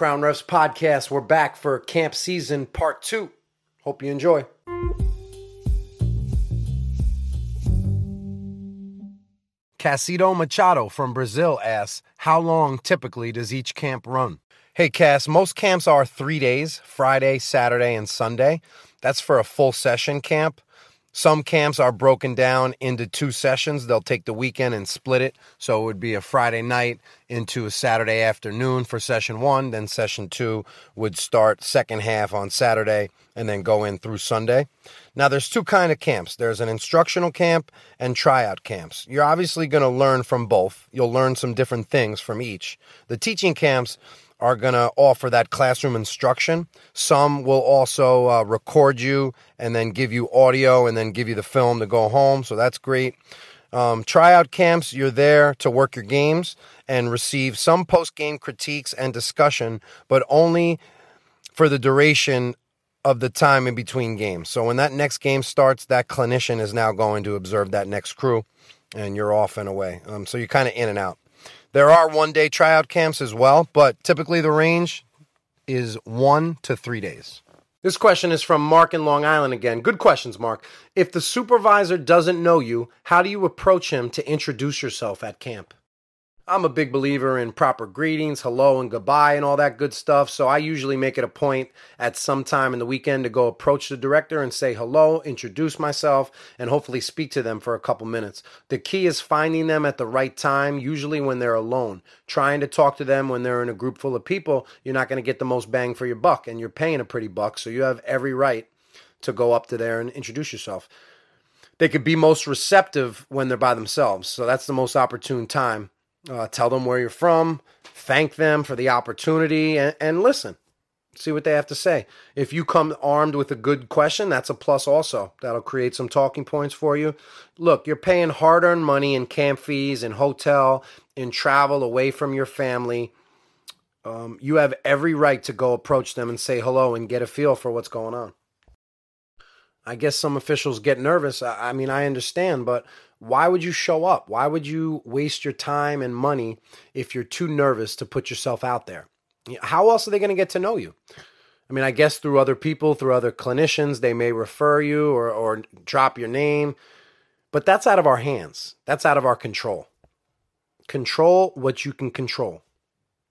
Crown Refs Podcast. We're back for camp season part two. Hope you enjoy. Cassito Machado from Brazil asks, How long typically does each camp run? Hey, Cass, most camps are three days Friday, Saturday, and Sunday. That's for a full session camp. Some camps are broken down into two sessions. They'll take the weekend and split it. So it would be a Friday night into a Saturday afternoon for session one. Then session two would start second half on Saturday and then go in through Sunday. Now there's two kind of camps. There's an instructional camp and tryout camps. You're obviously going to learn from both. You'll learn some different things from each. The teaching camps are going to offer that classroom instruction. Some will also uh, record you and then give you audio and then give you the film to go home. So that's great. Um, tryout camps, you're there to work your games and receive some post game critiques and discussion, but only for the duration of the time in between games. So when that next game starts, that clinician is now going to observe that next crew and you're off and away. Um, so you're kind of in and out. There are one day tryout camps as well, but typically the range is one to three days. This question is from Mark in Long Island again. Good questions, Mark. If the supervisor doesn't know you, how do you approach him to introduce yourself at camp? I'm a big believer in proper greetings, hello and goodbye, and all that good stuff. So I usually make it a point at some time in the weekend to go approach the director and say hello, introduce myself, and hopefully speak to them for a couple minutes. The key is finding them at the right time, usually when they're alone. Trying to talk to them when they're in a group full of people, you're not going to get the most bang for your buck, and you're paying a pretty buck, so you have every right to go up to there and introduce yourself. They could be most receptive when they're by themselves, so that's the most opportune time uh, tell them where you're from, thank them for the opportunity, and, and listen. See what they have to say. If you come armed with a good question, that's a plus also. That'll create some talking points for you. Look, you're paying hard earned money in camp fees, in hotel, in travel away from your family. Um, you have every right to go approach them and say hello and get a feel for what's going on. I guess some officials get nervous. I, I mean, I understand, but why would you show up? Why would you waste your time and money if you're too nervous to put yourself out there? How else are they going to get to know you? I mean, I guess through other people, through other clinicians, they may refer you or, or drop your name, but that's out of our hands. That's out of our control. Control what you can control.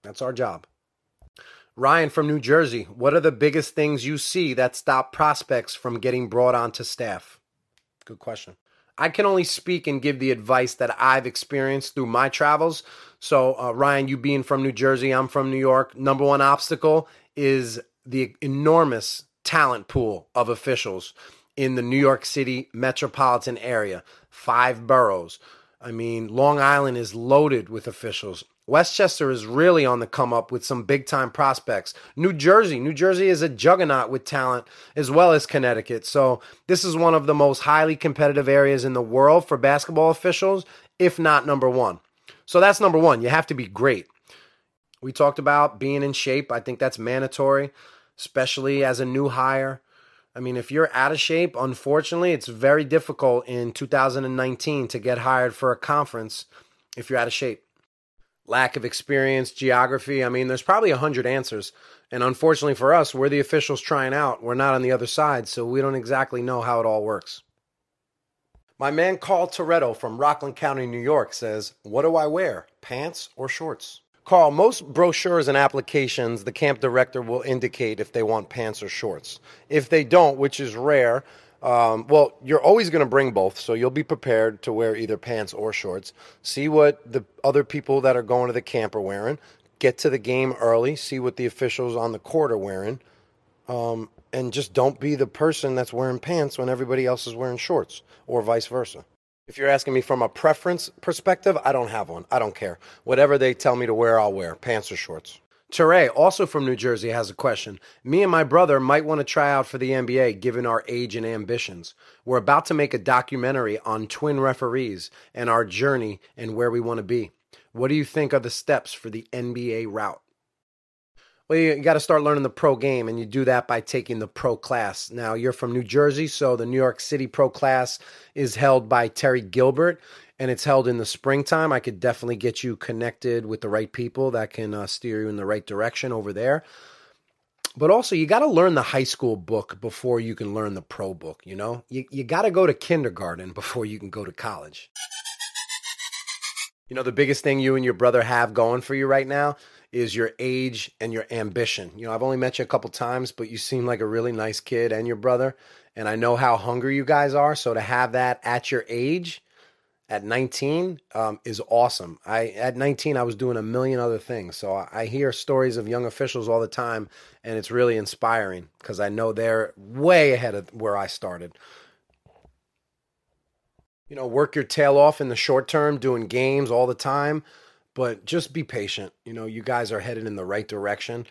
That's our job. Ryan from New Jersey, what are the biggest things you see that stop prospects from getting brought onto staff? Good question. I can only speak and give the advice that I've experienced through my travels. So, uh, Ryan, you being from New Jersey, I'm from New York. Number one obstacle is the enormous talent pool of officials in the New York City metropolitan area, five boroughs. I mean, Long Island is loaded with officials. Westchester is really on the come up with some big time prospects. New Jersey, New Jersey is a juggernaut with talent as well as Connecticut. So, this is one of the most highly competitive areas in the world for basketball officials, if not number one. So, that's number one. You have to be great. We talked about being in shape. I think that's mandatory, especially as a new hire. I mean, if you're out of shape, unfortunately, it's very difficult in 2019 to get hired for a conference if you're out of shape lack of experience, geography. I mean, there's probably a hundred answers. And unfortunately for us, we're the officials trying out. We're not on the other side, so we don't exactly know how it all works. My man Carl Toretto from Rockland County, New York says, What do I wear, pants or shorts? Carl, most brochures and applications, the camp director will indicate if they want pants or shorts. If they don't, which is rare, um, well, you're always going to bring both, so you'll be prepared to wear either pants or shorts. See what the other people that are going to the camp are wearing. Get to the game early. See what the officials on the court are wearing. Um, and just don't be the person that's wearing pants when everybody else is wearing shorts, or vice versa. If you're asking me from a preference perspective, I don't have one. I don't care. Whatever they tell me to wear, I'll wear pants or shorts. Teray, also from New Jersey, has a question. Me and my brother might want to try out for the NBA given our age and ambitions. We're about to make a documentary on twin referees and our journey and where we want to be. What do you think are the steps for the NBA route? Well, you got to start learning the pro game, and you do that by taking the pro class. Now, you're from New Jersey, so the New York City pro class is held by Terry Gilbert and it's held in the springtime, I could definitely get you connected with the right people that can uh, steer you in the right direction over there. But also, you got to learn the high school book before you can learn the pro book. You know, you, you got to go to kindergarten before you can go to college. You know, the biggest thing you and your brother have going for you right now is your age and your ambition. You know, I've only met you a couple times, but you seem like a really nice kid and your brother. And I know how hungry you guys are. So to have that at your age, at 19 um, is awesome. I at 19 I was doing a million other things. So I, I hear stories of young officials all the time, and it's really inspiring because I know they're way ahead of where I started. You know, work your tail off in the short term, doing games all the time, but just be patient. You know, you guys are headed in the right direction.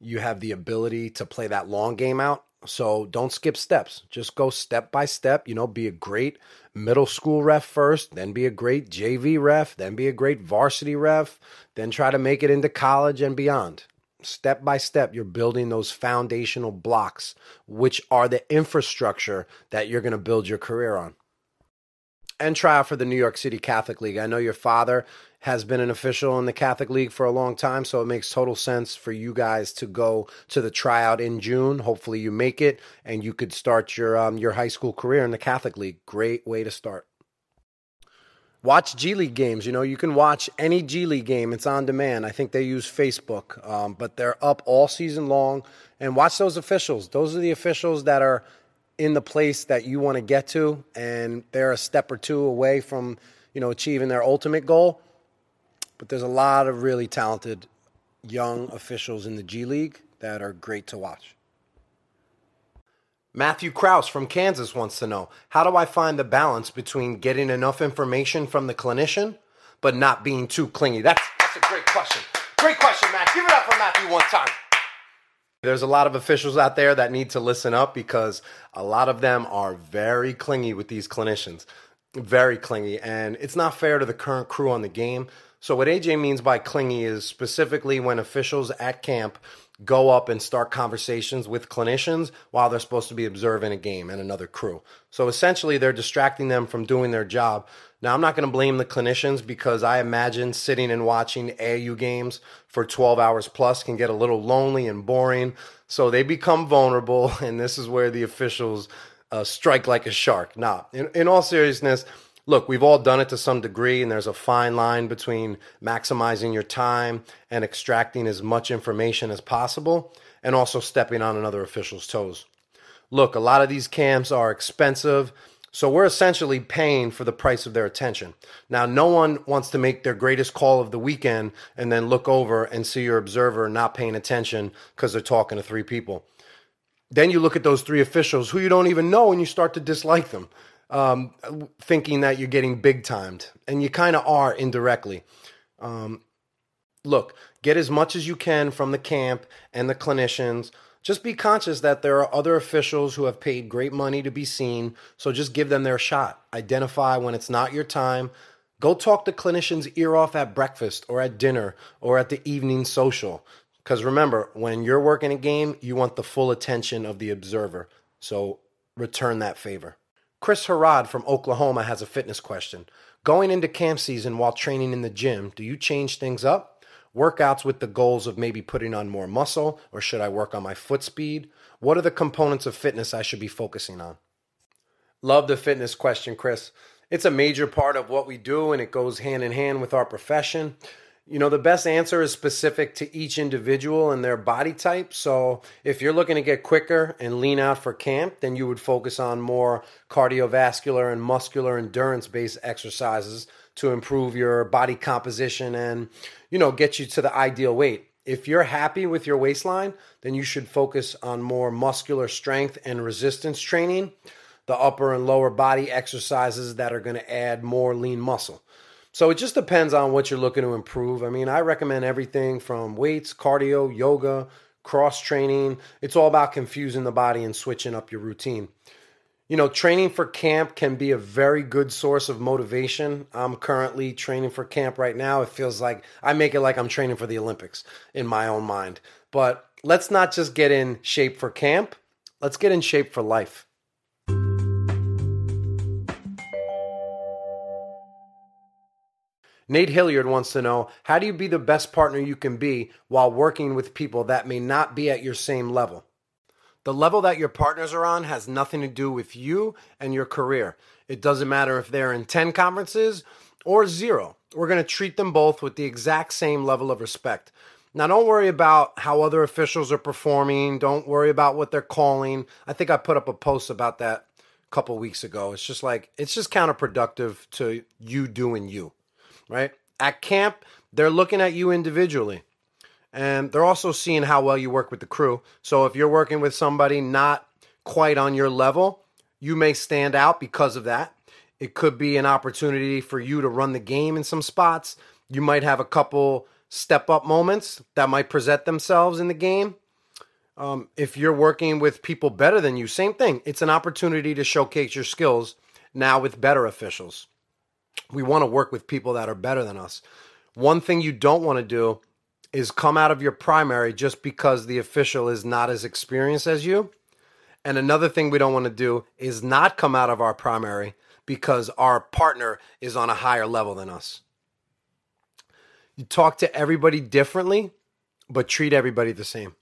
You have the ability to play that long game out so don't skip steps. Just go step by step. You know, be a great middle school ref first, then be a great JV ref, then be a great varsity ref, then try to make it into college and beyond. Step by step, you're building those foundational blocks, which are the infrastructure that you're going to build your career on and try out for the New York City Catholic League. I know your father has been an official in the Catholic League for a long time, so it makes total sense for you guys to go to the tryout in June. Hopefully, you make it and you could start your um, your high school career in the Catholic League. Great way to start. Watch G League games. You know, you can watch any G League game. It's on demand. I think they use Facebook, um, but they're up all season long. And watch those officials. Those are the officials that are in the place that you want to get to, and they're a step or two away from you know achieving their ultimate goal. But there's a lot of really talented young officials in the G League that are great to watch. Matthew Kraus from Kansas wants to know How do I find the balance between getting enough information from the clinician but not being too clingy? That's, that's a great question. Great question, Matt. Give it up for Matthew one time. There's a lot of officials out there that need to listen up because a lot of them are very clingy with these clinicians. Very clingy. And it's not fair to the current crew on the game. So, what AJ means by clingy is specifically when officials at camp go up and start conversations with clinicians while they're supposed to be observing a game and another crew. So, essentially, they're distracting them from doing their job now, I'm not going to blame the clinicians because I imagine sitting and watching AU games for 12 hours plus can get a little lonely and boring. So they become vulnerable, and this is where the officials uh, strike like a shark. Now, in, in all seriousness, look, we've all done it to some degree, and there's a fine line between maximizing your time and extracting as much information as possible, and also stepping on another official's toes. Look, a lot of these camps are expensive so we're essentially paying for the price of their attention. Now, no one wants to make their greatest call of the weekend and then look over and see your observer not paying attention because they're talking to three people. Then you look at those three officials who you don't even know and you start to dislike them, um, thinking that you're getting big timed. And you kind of are indirectly. Um, look, get as much as you can from the camp and the clinicians just be conscious that there are other officials who have paid great money to be seen, so just give them their shot. Identify when it's not your time. Go talk the clinician's ear off at breakfast or at dinner or at the evening social. Because remember, when you're working a game, you want the full attention of the observer. So return that favor. Chris Harad from Oklahoma has a fitness question. Going into camp season while training in the gym, do you change things up? Workouts with the goals of maybe putting on more muscle or should I work on my foot speed? What are the components of fitness I should be focusing on? Love the fitness question, Chris. It's a major part of what we do and it goes hand in hand with our profession. You know, the best answer is specific to each individual and their body type. So, if you're looking to get quicker and lean out for camp, then you would focus on more cardiovascular and muscular endurance based exercises to improve your body composition and, you know, get you to the ideal weight. If you're happy with your waistline, then you should focus on more muscular strength and resistance training, the upper and lower body exercises that are going to add more lean muscle. So it just depends on what you're looking to improve. I mean, I recommend everything from weights, cardio, yoga, cross training. It's all about confusing the body and switching up your routine you know, training for camp can be a very good source of motivation. I'm currently training for camp right now. It feels like I make it like I'm training for the Olympics in my own mind. But let's not just get in shape for camp, let's get in shape for life. Nate Hilliard wants to know how do you be the best partner you can be while working with people that may not be at your same level? The level that your partners are on has nothing to do with you and your career. It doesn't matter if they're in 10 conferences or zero. We're going to treat them both with the exact same level of respect. Now, don't worry about how other officials are performing. Don't worry about what they're calling. I think I put up a post about that a couple weeks ago. It's just like, it's just counterproductive to you doing you right? At camp, they're looking at you individually. And they're also seeing how well you work with the crew. So if you're working with somebody not quite on your level, you may stand out because of that. It could be an opportunity for you to run the game in some spots. You might have a couple step up moments that might present themselves in the game. Um, if you're working with people better than you, same thing. It's an opportunity to showcase your skills now with better officials we want to work with people that are better than us. One thing you don't want to do is come out of your primary just because the official is not as experienced as you. And another thing we don't want to do is not come out of our primary because our partner is on a higher level than us. You talk to everybody differently, but treat everybody the same.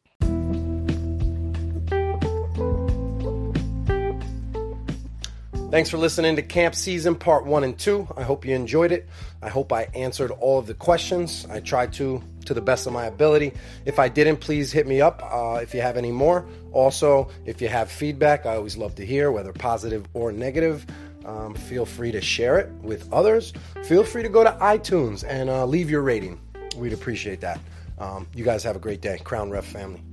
Thanks for listening to Camp Season Part 1 and 2. I hope you enjoyed it. I hope I answered all of the questions. I tried to, to the best of my ability. If I didn't, please hit me up uh, if you have any more. Also, if you have feedback, I always love to hear, whether positive or negative. Um, feel free to share it with others. Feel free to go to iTunes and uh, leave your rating. We'd appreciate that. Um, you guys have a great day. Crown Ref family.